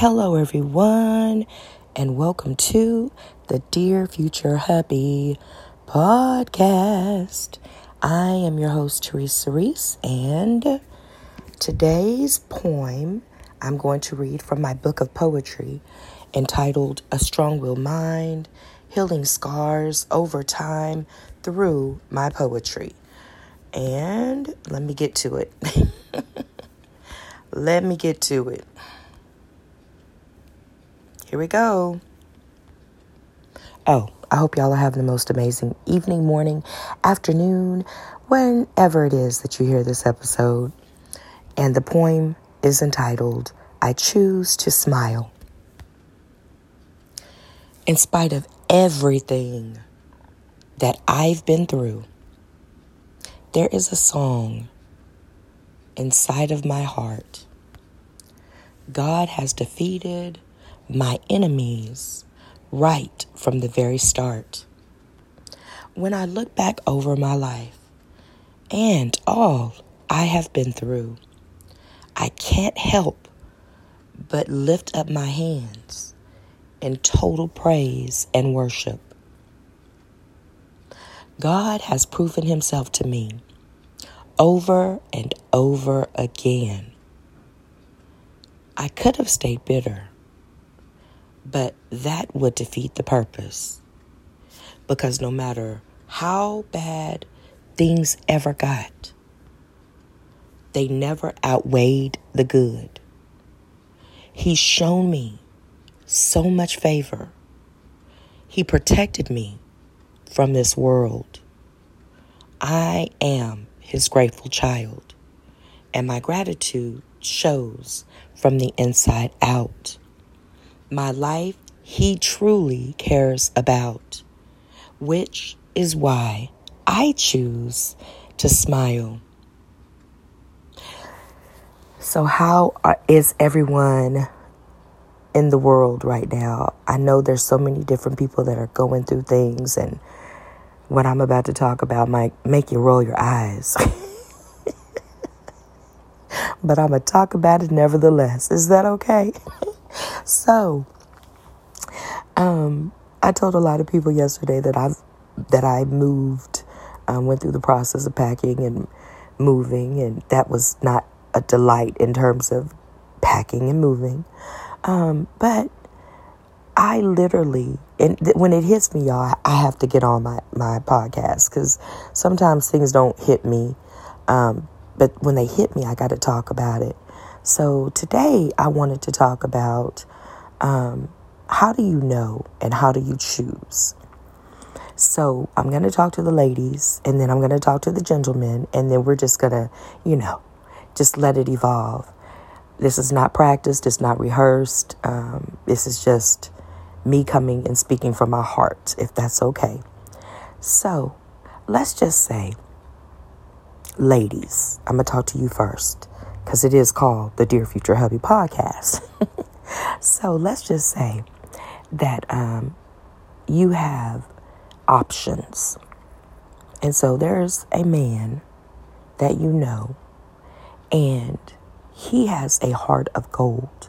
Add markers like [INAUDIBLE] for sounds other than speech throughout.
Hello, everyone, and welcome to the Dear Future Hubby podcast. I am your host, Teresa Reese, and today's poem I'm going to read from my book of poetry entitled A Strong Will Mind Healing Scars Over Time Through My Poetry. And let me get to it. [LAUGHS] let me get to it. Here we go. Oh, I hope y'all are having the most amazing evening, morning, afternoon, whenever it is that you hear this episode. And the poem is entitled, I Choose to Smile. In spite of everything that I've been through, there is a song inside of my heart. God has defeated my enemies right from the very start. When I look back over my life and all I have been through, I can't help but lift up my hands in total praise and worship. God has proven himself to me over and over again. I could have stayed bitter but that would defeat the purpose. Because no matter how bad things ever got, they never outweighed the good. He's shown me so much favor. He protected me from this world. I am his grateful child, and my gratitude shows from the inside out my life he truly cares about, which is why I choose to smile. So, how are, is everyone in the world right now? I know there's so many different people that are going through things, and what I'm about to talk about might make you roll your eyes. [LAUGHS] but I'm going to talk about it nevertheless. Is that okay? [LAUGHS] So, um, I told a lot of people yesterday that I've that I moved, um, went through the process of packing and moving, and that was not a delight in terms of packing and moving. Um, but I literally, and th- when it hits me, y'all, I have to get on my my podcast because sometimes things don't hit me, um, but when they hit me, I got to talk about it. So today, I wanted to talk about um, how do you know and how do you choose? So I'm going to talk to the ladies and then I'm going to talk to the gentlemen and then we're just going to, you know, just let it evolve. This is not practiced, it's not rehearsed. Um, this is just me coming and speaking from my heart, if that's okay. So let's just say, ladies, I'm going to talk to you first because it is called the Dear Future Hubby podcast. [LAUGHS] so let's just say that um, you have options. And so there's a man that you know, and he has a heart of gold.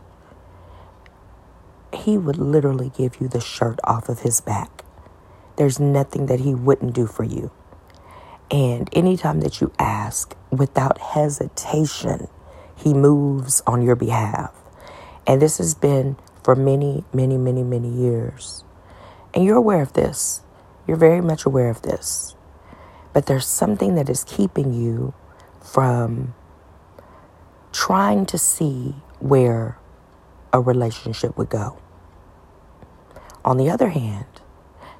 He would literally give you the shirt off of his back. There's nothing that he wouldn't do for you. And anytime that you ask without hesitation, he moves on your behalf. And this has been for many, many, many, many years. And you're aware of this. You're very much aware of this. But there's something that is keeping you from trying to see where a relationship would go. On the other hand,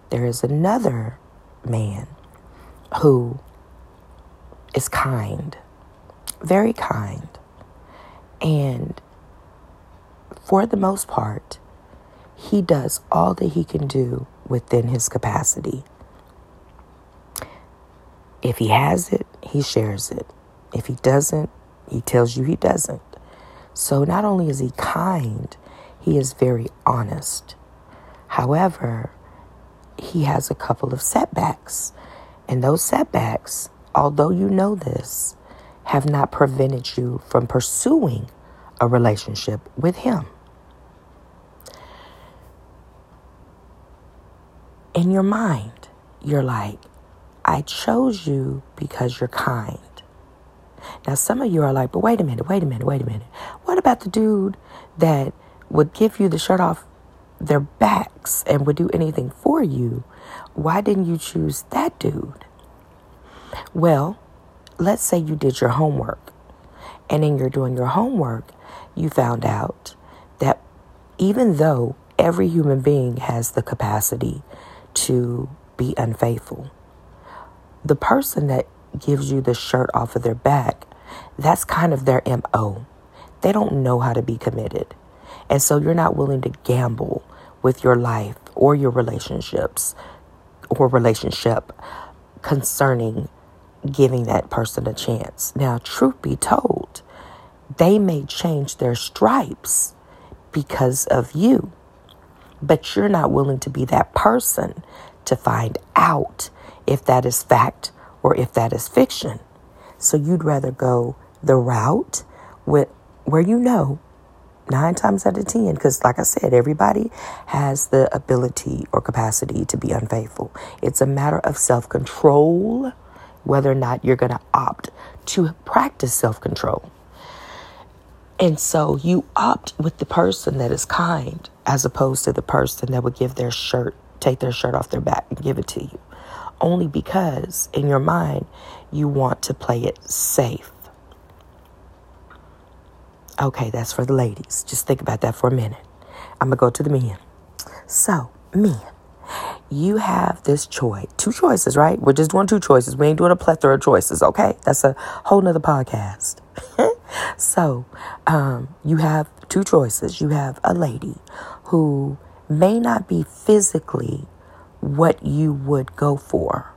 there is another man who is kind, very kind, and for the most part, he does all that he can do within his capacity. If he has it, he shares it. If he doesn't, he tells you he doesn't. So not only is he kind, he is very honest. However, he has a couple of setbacks. And those setbacks, although you know this, have not prevented you from pursuing a relationship with him. In your mind, you're like, I chose you because you're kind. Now, some of you are like, but wait a minute, wait a minute, wait a minute. What about the dude that would give you the shirt off their backs and would do anything for you? Why didn't you choose that dude? Well, let's say you did your homework, and in your doing your homework, you found out that even though every human being has the capacity to be unfaithful, the person that gives you the shirt off of their back, that's kind of their MO. They don't know how to be committed. And so you're not willing to gamble with your life or your relationships or relationship concerning giving that person a chance. Now, truth be told, they may change their stripes because of you, but you're not willing to be that person to find out if that is fact or if that is fiction. So you'd rather go the route with where you know nine times out of ten, because like I said, everybody has the ability or capacity to be unfaithful. It's a matter of self control, whether or not you're going to opt to practice self control. And so you opt with the person that is kind as opposed to the person that would give their shirt, take their shirt off their back and give it to you only because in your mind you want to play it safe. Okay, that's for the ladies. Just think about that for a minute. I'm going to go to the men. So, men, you have this choice. Two choices, right? We're just doing two choices. We ain't doing a plethora of choices, okay? That's a whole nother podcast. [LAUGHS] so, um, you have two choices. You have a lady who may not be physically what you would go for.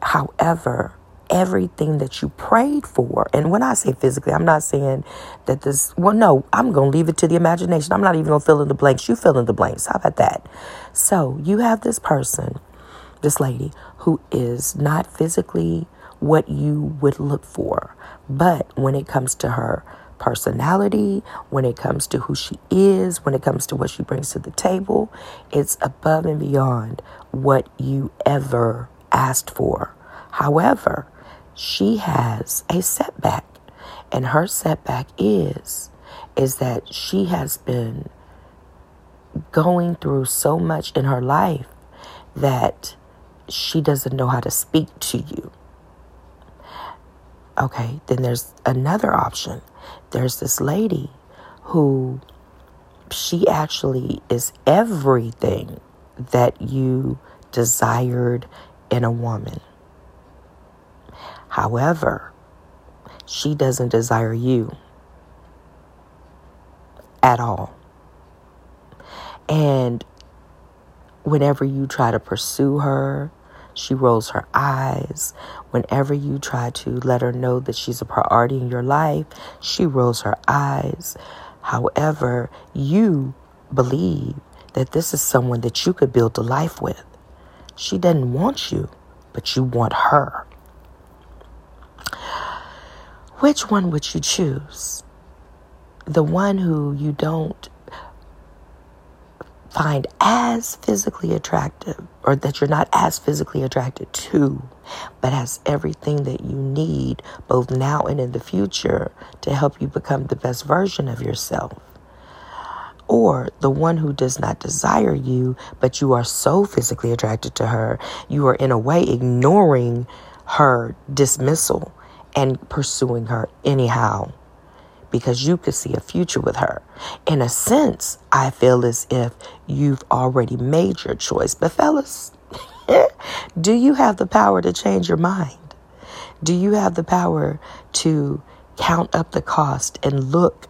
However, everything that you prayed for, and when I say physically, I'm not saying that this, well, no, I'm going to leave it to the imagination. I'm not even going to fill in the blanks. You fill in the blanks. How about that? So you have this person, this lady, who is not physically what you would look for. But when it comes to her personality, when it comes to who she is, when it comes to what she brings to the table. It's above and beyond what you ever asked for. However, she has a setback, and her setback is is that she has been going through so much in her life that she doesn't know how to speak to you. Okay, then there's another option there's this lady who she actually is everything that you desired in a woman. However, she doesn't desire you at all. And whenever you try to pursue her, she rolls her eyes. Whenever you try to let her know that she's a priority in your life, she rolls her eyes. However, you believe that this is someone that you could build a life with. She doesn't want you, but you want her. Which one would you choose? The one who you don't find as physically attractive or that you're not as physically attracted to, but has everything that you need both now and in the future to help you become the best version of yourself. Or the one who does not desire you, but you are so physically attracted to her, you are in a way ignoring her dismissal and pursuing her anyhow because you could see a future with her. In a sense, I feel as if you've already made your choice. But, fellas, [LAUGHS] do you have the power to change your mind? Do you have the power to count up the cost and look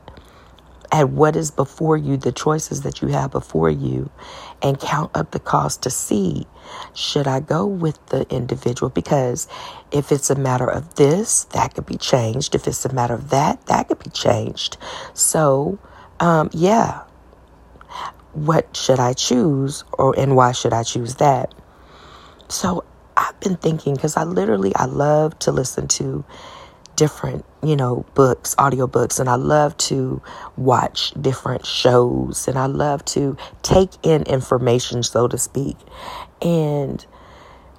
at what is before you, the choices that you have before you, and count up the cost to see should I go with the individual? Because if it's a matter of this, that could be changed. If it's a matter of that, that could be changed. So, um, yeah. What should I choose, or and why should I choose that? So I've been thinking because I literally I love to listen to different you know, books, audiobooks, and I love to watch different shows and I love to take in information, so to speak. And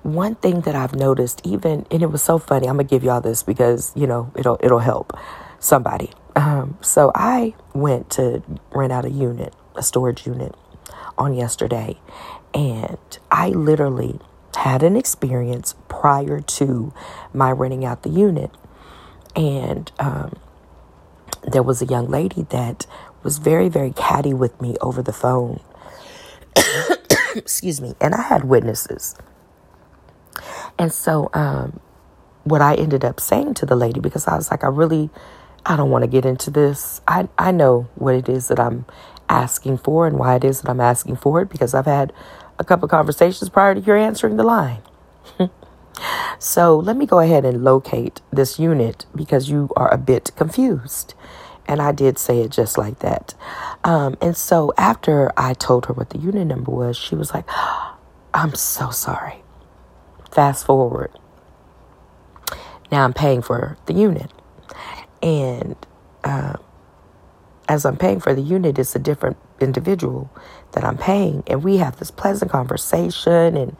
one thing that I've noticed, even, and it was so funny, I'm gonna give y'all this because, you know, it'll, it'll help somebody. Um, so I went to rent out a unit, a storage unit on yesterday, and I literally had an experience prior to my renting out the unit and um, there was a young lady that was very, very catty with me over the phone. [COUGHS] Excuse me. And I had witnesses. And so, um, what I ended up saying to the lady, because I was like, I really, I don't want to get into this. I, I know what it is that I'm asking for and why it is that I'm asking for it because I've had a couple conversations prior to your answering the line. [LAUGHS] So let me go ahead and locate this unit because you are a bit confused. And I did say it just like that. Um, and so after I told her what the unit number was, she was like, I'm so sorry. Fast forward. Now I'm paying for the unit. And uh, as I'm paying for the unit, it's a different individual that I'm paying. And we have this pleasant conversation and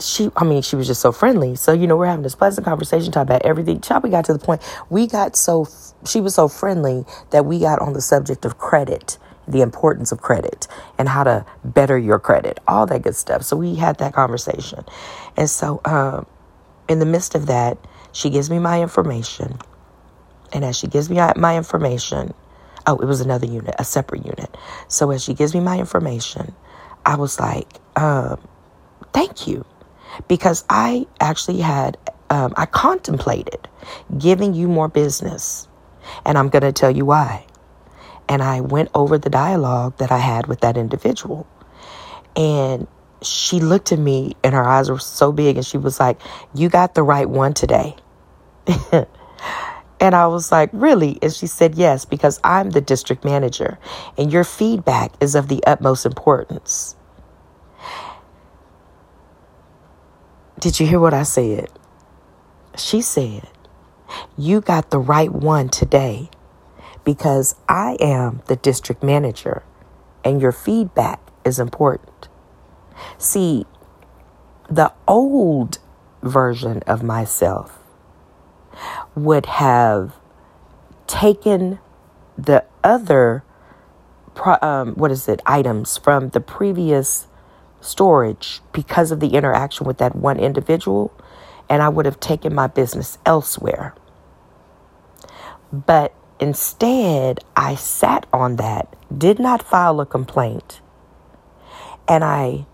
she, I mean, she was just so friendly. So, you know, we're having this pleasant conversation talking about everything. Chop, we got to the point. We got so, she was so friendly that we got on the subject of credit, the importance of credit and how to better your credit, all that good stuff. So we had that conversation. And so, um, in the midst of that, she gives me my information. And as she gives me my information, oh, it was another unit, a separate unit. So as she gives me my information, I was like, um, thank you because I actually had, um, I contemplated giving you more business. And I'm going to tell you why. And I went over the dialogue that I had with that individual. And she looked at me and her eyes were so big and she was like, You got the right one today. [LAUGHS] and I was like, Really? And she said, Yes, because I'm the district manager and your feedback is of the utmost importance. Did you hear what I said? She said, You got the right one today because I am the district manager and your feedback is important. See, the old version of myself would have taken the other um, what is it items from the previous storage because of the interaction with that one individual, and I would have taken my business elsewhere. But instead, I sat on that, did not file a complaint, and I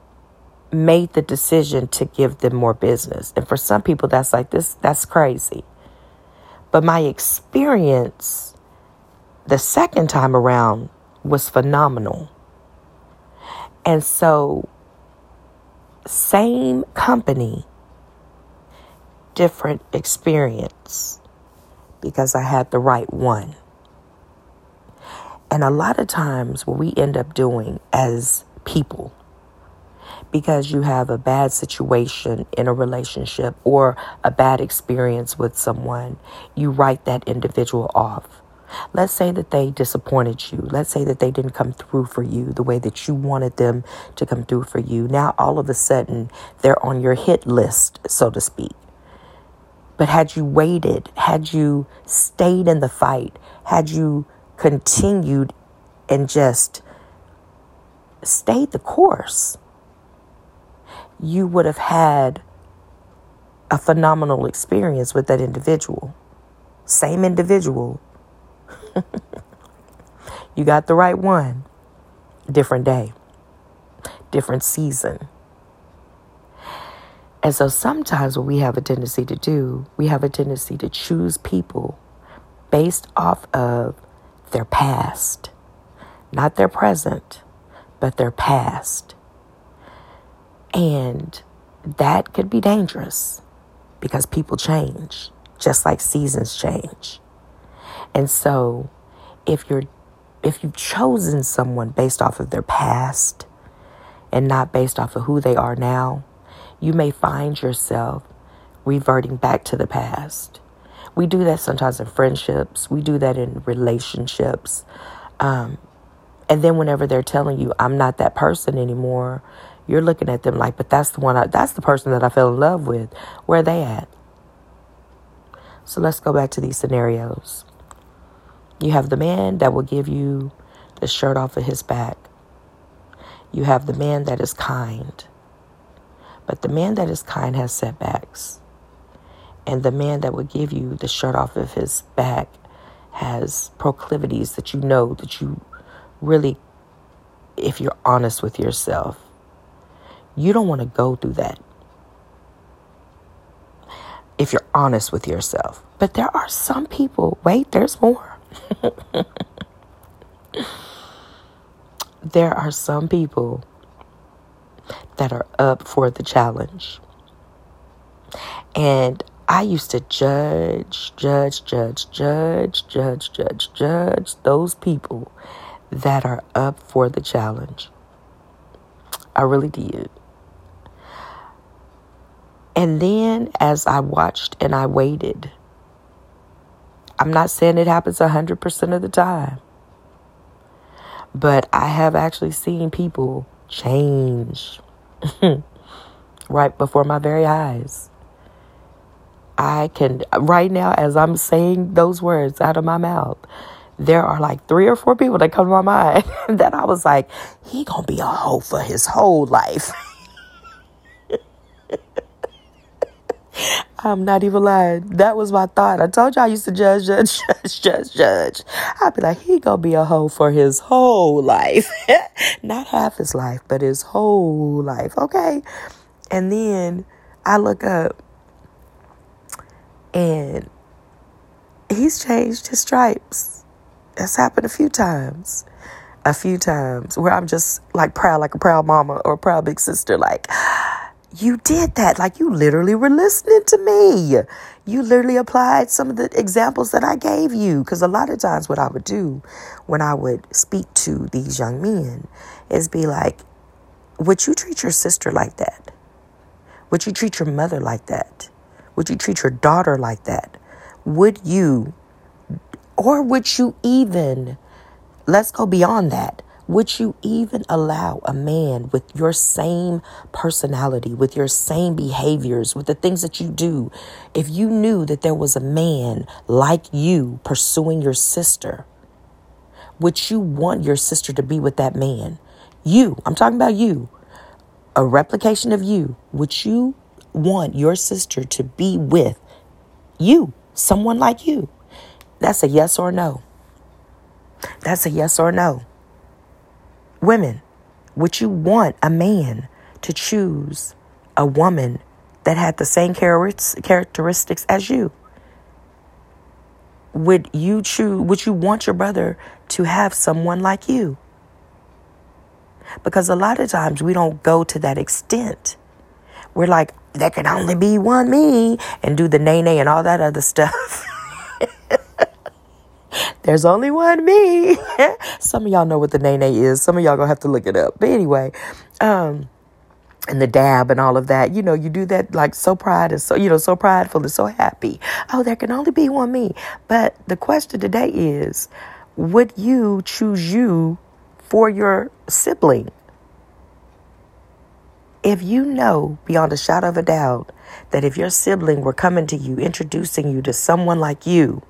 made the decision to give them more business. And for some people, that's like this, that's crazy. But my experience the second time around was phenomenal. And so same company, different experience because I had the right one. And a lot of times, what we end up doing as people, because you have a bad situation in a relationship or a bad experience with someone, you write that individual off Let's say that they disappointed you. Let's say that they didn't come through for you the way that you wanted them to come through for you. Now, all of a sudden, they're on your hit list, so to speak. But had you waited, had you stayed in the fight, had you continued and just stayed the course, you would have had a phenomenal experience with that individual. Same individual, [LAUGHS] you got the right one. Different day, different season. And so sometimes what we have a tendency to do, we have a tendency to choose people based off of their past, not their present, but their past. And that could be dangerous because people change, just like seasons change. And so if you're if you've chosen someone based off of their past and not based off of who they are now, you may find yourself reverting back to the past, We do that sometimes in friendships, we do that in relationships. Um, and then whenever they're telling you, I'm not that person anymore, you're looking at them like, but that's the one, I, that's the person that I fell in love with. Where are they at? So let's go back to these scenarios. You have the man that will give you the shirt off of his back. You have the man that is kind. But the man that is kind has setbacks. And the man that will give you the shirt off of his back has proclivities that you know that you really, if you're honest with yourself, you don't want to go through that. If you're honest with yourself. But there are some people, wait, there's more. [LAUGHS] there are some people that are up for the challenge. And I used to judge, judge, judge, judge, judge, judge, judge those people that are up for the challenge. I really did. And then as I watched and I waited, I'm not saying it happens 100% of the time, but I have actually seen people change [LAUGHS] right before my very eyes. I can, right now, as I'm saying those words out of my mouth, there are like three or four people that come to my mind [LAUGHS] that I was like, he gonna be a hoe for his whole life. [LAUGHS] I'm not even lying. That was my thought. I told you I used to judge, judge, [LAUGHS] judge, judge, judge. I'd be like, he gonna be a hoe for his whole life. [LAUGHS] not half his life, but his whole life. Okay. And then I look up and he's changed his stripes. That's happened a few times. A few times where I'm just like proud, like a proud mama or a proud big sister, like, you did that. Like you literally were listening to me. You literally applied some of the examples that I gave you. Because a lot of times, what I would do when I would speak to these young men is be like, Would you treat your sister like that? Would you treat your mother like that? Would you treat your daughter like that? Would you, or would you even, let's go beyond that. Would you even allow a man with your same personality, with your same behaviors, with the things that you do, if you knew that there was a man like you pursuing your sister? Would you want your sister to be with that man? You, I'm talking about you, a replication of you. Would you want your sister to be with you, someone like you? That's a yes or no. That's a yes or no. Women, would you want a man to choose a woman that had the same characteristics as you? Would you choose would you want your brother to have someone like you? Because a lot of times we don't go to that extent. We're like, there can only be one me and do the nay nay and all that other [LAUGHS] stuff. There's only one me. [LAUGHS] Some of y'all know what the nay nay is. Some of y'all gonna have to look it up. But anyway, um, and the dab and all of that. You know, you do that like so proud and so you know so prideful and so happy. Oh, there can only be one me. But the question today is, would you choose you for your sibling? If you know beyond a shadow of a doubt that if your sibling were coming to you, introducing you to someone like you,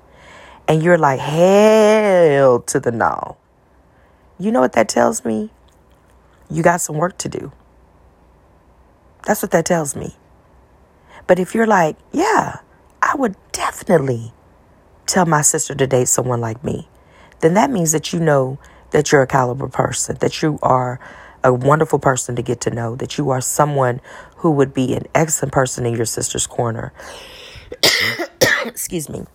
and you're like, hell to the no, you know what that tells me? You got some work to do. That's what that tells me. But if you're like, yeah, I would definitely tell my sister to date someone like me, then that means that you know that you're a caliber person, that you are a wonderful person to get to know, that you are someone who would be an excellent person in your sister's corner. [COUGHS] Excuse me.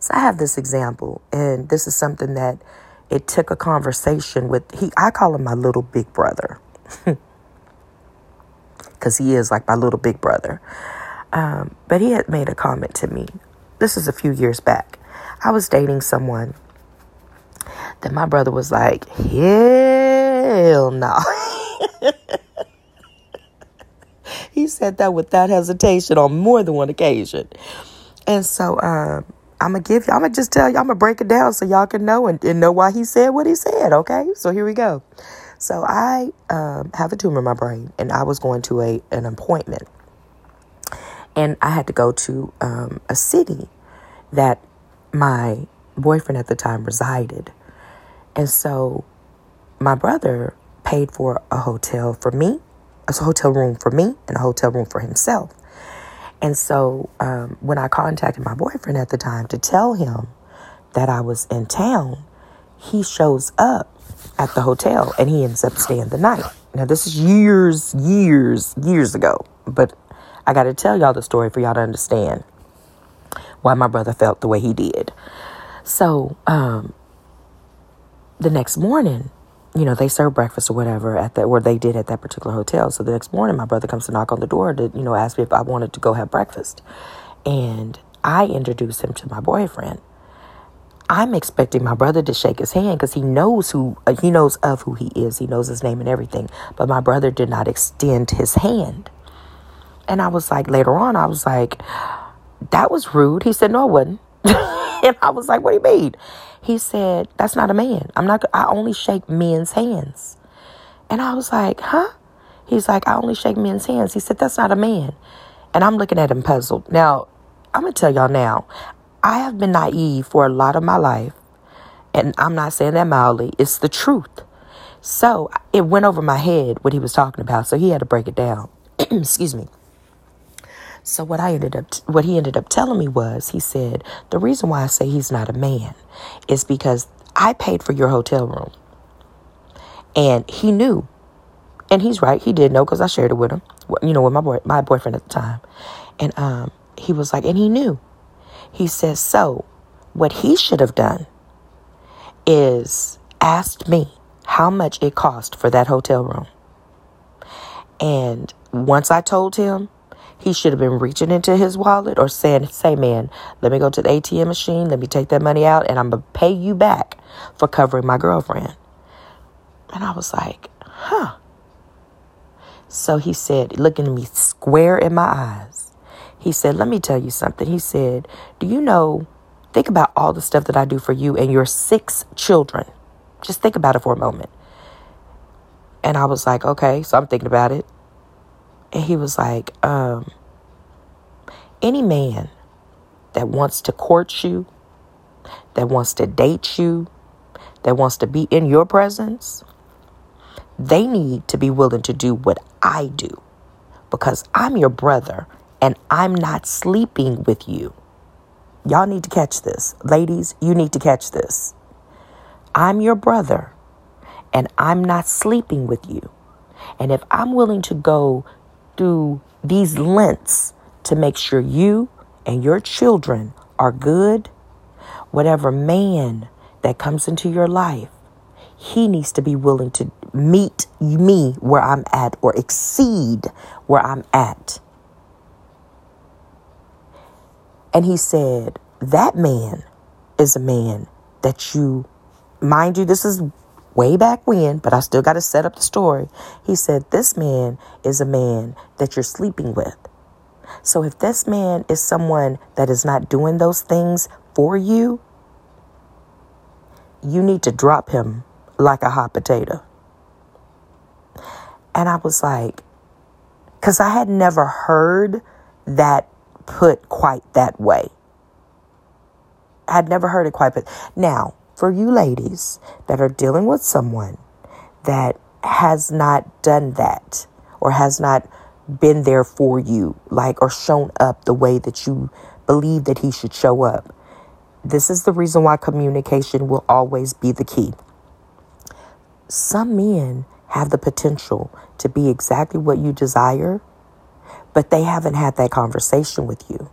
So I have this example, and this is something that it took a conversation with he I call him my little big brother. [LAUGHS] Cause he is like my little big brother. Um, but he had made a comment to me. This is a few years back. I was dating someone that my brother was like, hell no. [LAUGHS] he said that without hesitation on more than one occasion. And so um, I'm gonna give you. I'm gonna just tell you. I'm gonna break it down so y'all can know and, and know why he said what he said. Okay, so here we go. So I um, have a tumor in my brain, and I was going to a an appointment, and I had to go to um, a city that my boyfriend at the time resided, and so my brother paid for a hotel for me, a hotel room for me, and a hotel room for himself. And so um, when I contacted my boyfriend at the time to tell him that I was in town, he shows up at the hotel and he ends up staying the night. Now, this is years, years, years ago, but I got to tell y'all the story for y'all to understand why my brother felt the way he did. So, um, the next morning, you know, they serve breakfast or whatever at that, or they did at that particular hotel. So the next morning, my brother comes to knock on the door to, you know, ask me if I wanted to go have breakfast. And I introduced him to my boyfriend. I'm expecting my brother to shake his hand because he knows who, uh, he knows of who he is. He knows his name and everything. But my brother did not extend his hand. And I was like, later on, I was like, that was rude. He said, no, it wasn't. [LAUGHS] and I was like, what do you mean? He said, That's not a man. I'm not, I only shake men's hands. And I was like, Huh? He's like, I only shake men's hands. He said, That's not a man. And I'm looking at him puzzled. Now, I'm going to tell y'all now, I have been naive for a lot of my life. And I'm not saying that mildly, it's the truth. So it went over my head what he was talking about. So he had to break it down. [CLEARS THROAT] Excuse me. So what I ended up, what he ended up telling me was, he said, the reason why I say he's not a man is because I paid for your hotel room. And he knew. And he's right. He did know because I shared it with him, you know, with my boy, my boyfriend at the time. And um, he was like, and he knew. He says, so what he should have done is asked me how much it cost for that hotel room. And once I told him, he should have been reaching into his wallet or saying, Say, man, let me go to the ATM machine, let me take that money out, and I'm going to pay you back for covering my girlfriend. And I was like, Huh. So he said, looking at me square in my eyes, he said, Let me tell you something. He said, Do you know, think about all the stuff that I do for you and your six children. Just think about it for a moment. And I was like, Okay. So I'm thinking about it. And he was like, um, any man that wants to court you, that wants to date you, that wants to be in your presence, they need to be willing to do what I do because I'm your brother and I'm not sleeping with you. Y'all need to catch this. Ladies, you need to catch this. I'm your brother and I'm not sleeping with you. And if I'm willing to go through these lengths to make sure you and your children are good, whatever man that comes into your life, he needs to be willing to meet me where I'm at or exceed where I'm at. And he said, That man is a man that you, mind you, this is way back when, but I still got to set up the story. He said, This man is a man that you're sleeping with. So if this man is someone that is not doing those things for you, you need to drop him like a hot potato. And I was like, because I had never heard that put quite that way. I had never heard it quite, but now for you ladies that are dealing with someone that has not done that or has not been there for you, like, or shown up the way that you believe that he should show up. This is the reason why communication will always be the key. Some men have the potential to be exactly what you desire, but they haven't had that conversation with you.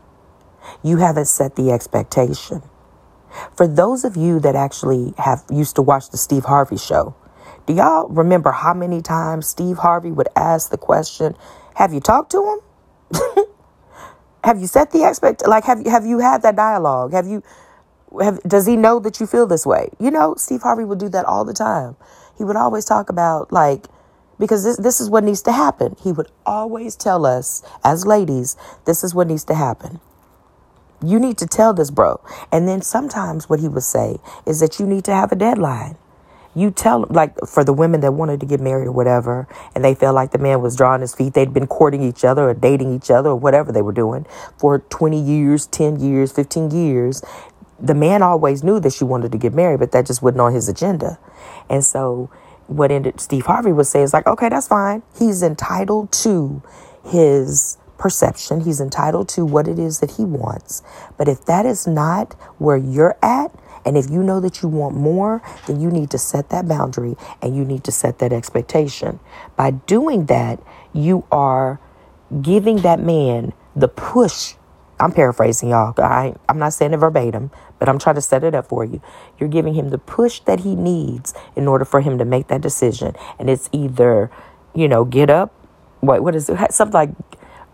You haven't set the expectation. For those of you that actually have used to watch the Steve Harvey show, do y'all remember how many times Steve Harvey would ask the question, "Have you talked to him? [LAUGHS] have you set the expect like have you have you had that dialogue? Have you have, does he know that you feel this way? You know, Steve Harvey would do that all the time. He would always talk about like because this this is what needs to happen. He would always tell us as ladies, this is what needs to happen. You need to tell this bro. And then sometimes what he would say is that you need to have a deadline. You tell, like, for the women that wanted to get married or whatever, and they felt like the man was drawing his feet, they'd been courting each other or dating each other or whatever they were doing for 20 years, 10 years, 15 years. The man always knew that she wanted to get married, but that just wasn't on his agenda. And so, what ended Steve Harvey would say is like, okay, that's fine. He's entitled to his perception. He's entitled to what it is that he wants. But if that is not where you're at, and if you know that you want more, then you need to set that boundary and you need to set that expectation. By doing that, you are giving that man the push. I'm paraphrasing y'all. I, I'm not saying it verbatim, but I'm trying to set it up for you. You're giving him the push that he needs in order for him to make that decision. And it's either, you know, get up. What, what is it? Something like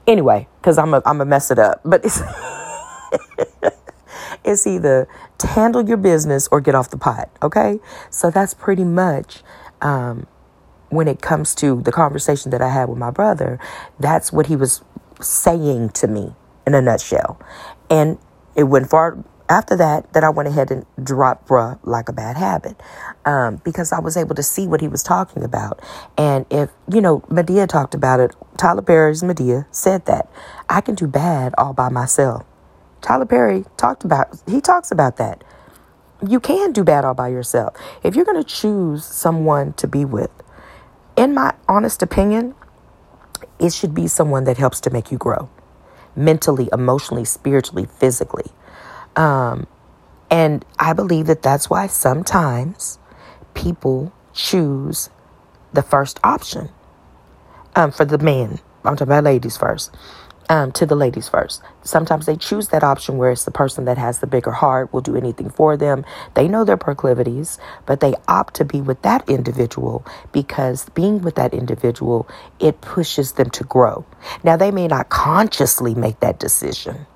Anyway, because I'm a I'm a mess it up, but it's [LAUGHS] it's either handle your business or get off the pot. Okay, so that's pretty much. Um, when it comes to the conversation that I had with my brother, that's what he was saying to me in a nutshell. And it went far after that, that I went ahead and dropped bruh like a bad habit um, because I was able to see what he was talking about. And if, you know, Madea talked about it, Tyler Perry's Madea said that I can do bad all by myself. Tyler Perry talked about, he talks about that. You can do bad all by yourself. If you're going to choose someone to be with, in my honest opinion, it should be someone that helps to make you grow mentally, emotionally, spiritually, physically. Um, and I believe that that's why sometimes people choose the first option um, for the men. I'm talking about ladies first. Um, to the ladies first. Sometimes they choose that option where it's the person that has the bigger heart, will do anything for them. They know their proclivities, but they opt to be with that individual because being with that individual, it pushes them to grow. Now, they may not consciously make that decision.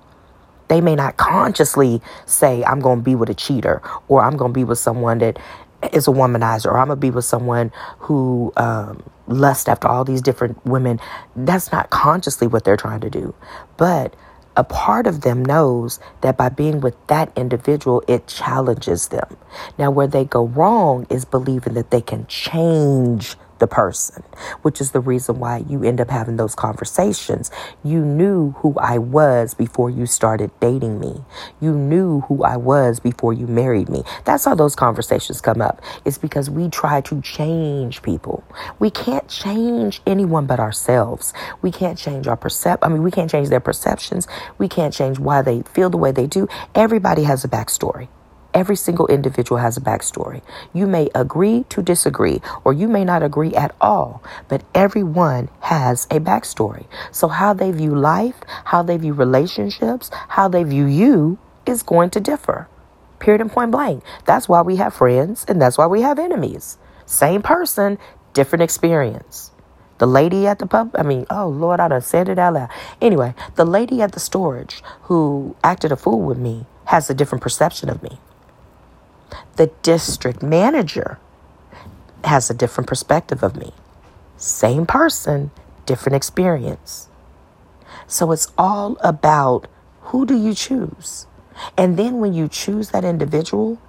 They may not consciously say, I'm going to be with a cheater or I'm going to be with someone that is a womanizer or I'm going to be with someone who um, lusts after all these different women. That's not consciously what they're trying to do. But a part of them knows that by being with that individual, it challenges them. Now, where they go wrong is believing that they can change the person, which is the reason why you end up having those conversations. You knew who I was before you started dating me. You knew who I was before you married me. That's how those conversations come up. It's because we try to change people. We can't change anyone but ourselves. We can't change our percep I mean, we can't change their perceptions. We can't change why they feel the way they do. Everybody has a backstory. Every single individual has a backstory. You may agree to disagree, or you may not agree at all, but everyone has a backstory. So, how they view life, how they view relationships, how they view you is going to differ. Period and point blank. That's why we have friends and that's why we have enemies. Same person, different experience. The lady at the pub, I mean, oh Lord, I done said it out loud. Anyway, the lady at the storage who acted a fool with me has a different perception of me. The district manager has a different perspective of me. Same person, different experience. So it's all about who do you choose? And then when you choose that individual,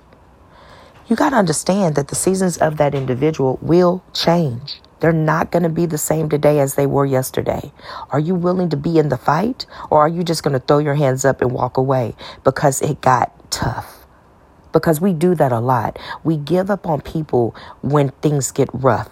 you got to understand that the seasons of that individual will change. They're not going to be the same today as they were yesterday. Are you willing to be in the fight or are you just going to throw your hands up and walk away because it got tough? Because we do that a lot. We give up on people when things get rough.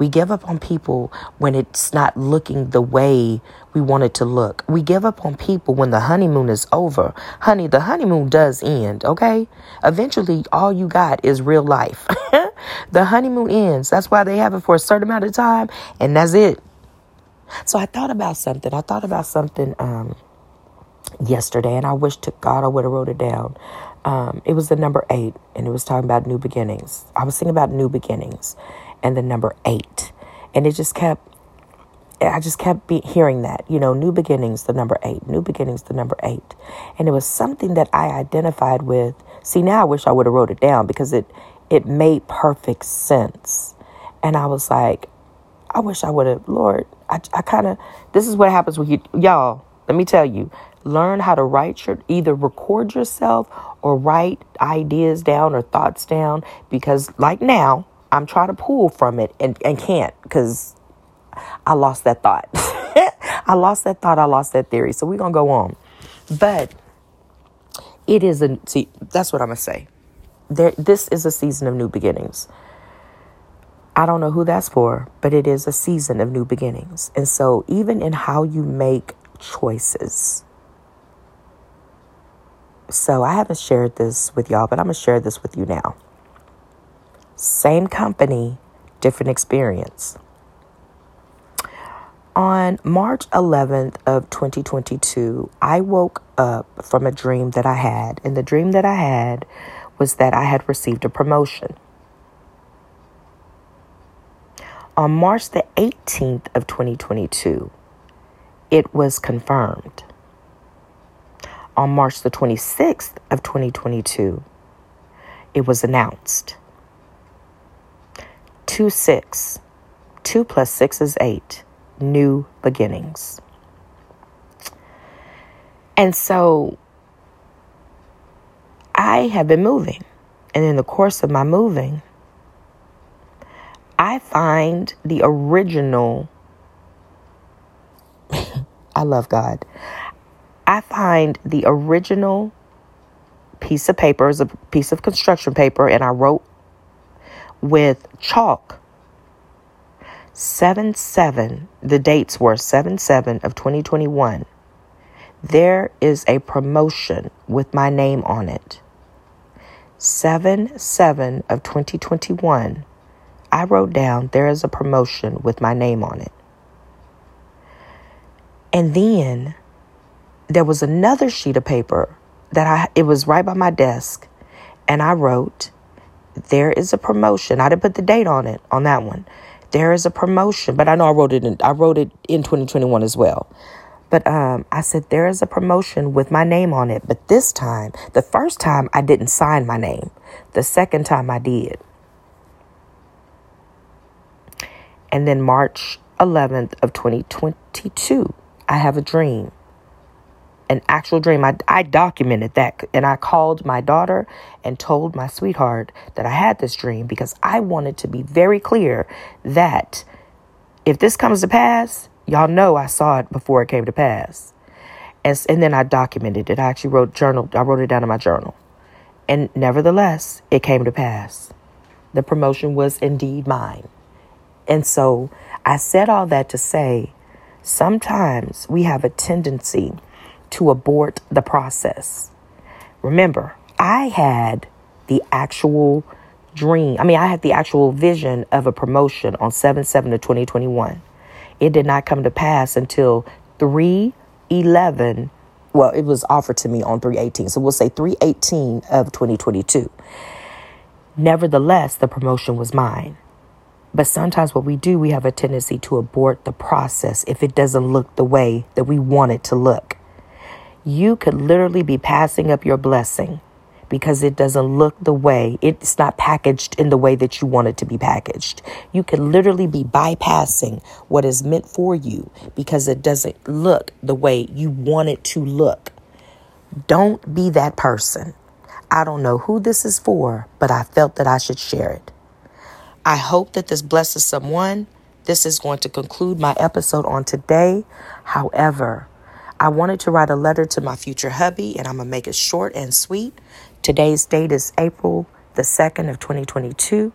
We give up on people when it's not looking the way we want it to look. We give up on people when the honeymoon is over. Honey, the honeymoon does end, okay? Eventually, all you got is real life. [LAUGHS] the honeymoon ends. That's why they have it for a certain amount of time, and that's it. So I thought about something. I thought about something um, yesterday, and I wish to God I would have wrote it down. Um, it was the number eight, and it was talking about new beginnings. I was thinking about new beginnings, and the number eight, and it just kept. I just kept be hearing that, you know, new beginnings, the number eight, new beginnings, the number eight, and it was something that I identified with. See, now I wish I would have wrote it down because it it made perfect sense, and I was like, I wish I would have, Lord, I I kind of. This is what happens when you y'all. Let me tell you, learn how to write your either record yourself or write ideas down or thoughts down because like now i'm trying to pull from it and, and can't because i lost that thought. [LAUGHS] I lost that thought i lost that theory. So we're gonna go on. But it is a see that's what i'm gonna say. There this is a season of new beginnings. I don't know who that's for, but it is a season of new beginnings. And so, even in how you make choices, so I haven't shared this with y'all, but I'm going to share this with you now. Same company, different experience. On March 11th of 2022, I woke up from a dream that I had, and the dream that I had was that I had received a promotion. On March the 18th of 2022, it was confirmed. On March the 26th of 2022, it was announced. 2 6. 2 plus 6 is 8. New beginnings. And so I have been moving. And in the course of my moving, I find the original. [LAUGHS] I love God. I find the original piece of paper is a piece of construction paper, and I wrote with chalk 7 7. The dates were 7 7 of 2021. There is a promotion with my name on it. 7 7 of 2021 I wrote down there is a promotion with my name on it. And then there was another sheet of paper that I it was right by my desk and I wrote there is a promotion. I didn't put the date on it on that one. There is a promotion, but I know I wrote it in I wrote it in 2021 as well. But um, I said there is a promotion with my name on it, but this time, the first time I didn't sign my name. The second time I did. And then March 11th of 2022, I have a dream. An actual dream. I, I documented that and I called my daughter and told my sweetheart that I had this dream because I wanted to be very clear that if this comes to pass, y'all know I saw it before it came to pass. And, and then I documented it. I actually wrote journal. I wrote it down in my journal. And nevertheless, it came to pass. The promotion was indeed mine. And so I said all that to say sometimes we have a tendency to abort the process. Remember, I had the actual dream. I mean, I had the actual vision of a promotion on 7 7 of 2021. It did not come to pass until 3 11. Well, it was offered to me on 318. So we'll say 318 of 2022. Nevertheless, the promotion was mine. But sometimes what we do, we have a tendency to abort the process if it doesn't look the way that we want it to look. You could literally be passing up your blessing because it doesn't look the way, it's not packaged in the way that you want it to be packaged. You could literally be bypassing what is meant for you because it doesn't look the way you want it to look. Don't be that person. I don't know who this is for, but I felt that I should share it. I hope that this blesses someone. This is going to conclude my episode on today. However, I wanted to write a letter to my future hubby, and I'm going to make it short and sweet. Today's date is April the 2nd of 2022.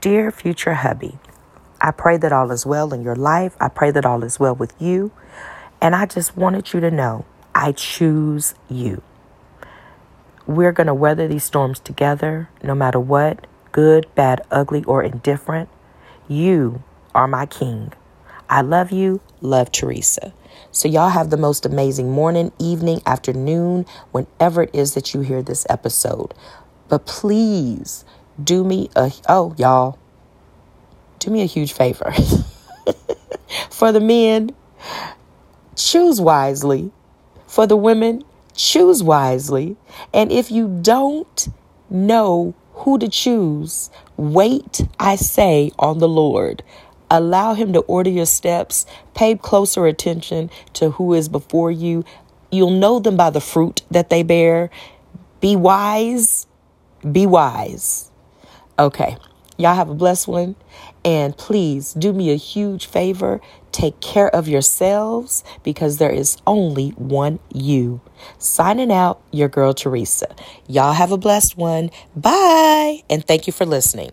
Dear future hubby, I pray that all is well in your life. I pray that all is well with you. And I just wanted you to know I choose you. We're going to weather these storms together no matter what good, bad, ugly, or indifferent. You are my king. I love you. Love Teresa. So, y'all have the most amazing morning, evening, afternoon, whenever it is that you hear this episode. But please do me a, oh, y'all, do me a huge favor. [LAUGHS] For the men, choose wisely. For the women, choose wisely. And if you don't know who to choose. Wait, I say, on the Lord. Allow Him to order your steps. Pay closer attention to who is before you. you'll know them by the fruit that they bear. Be wise. Be wise. Okay. Y'all have a blessed one. And please do me a huge favor. Take care of yourselves because there is only one you. Signing out, your girl Teresa. Y'all have a blessed one. Bye. And thank you for listening.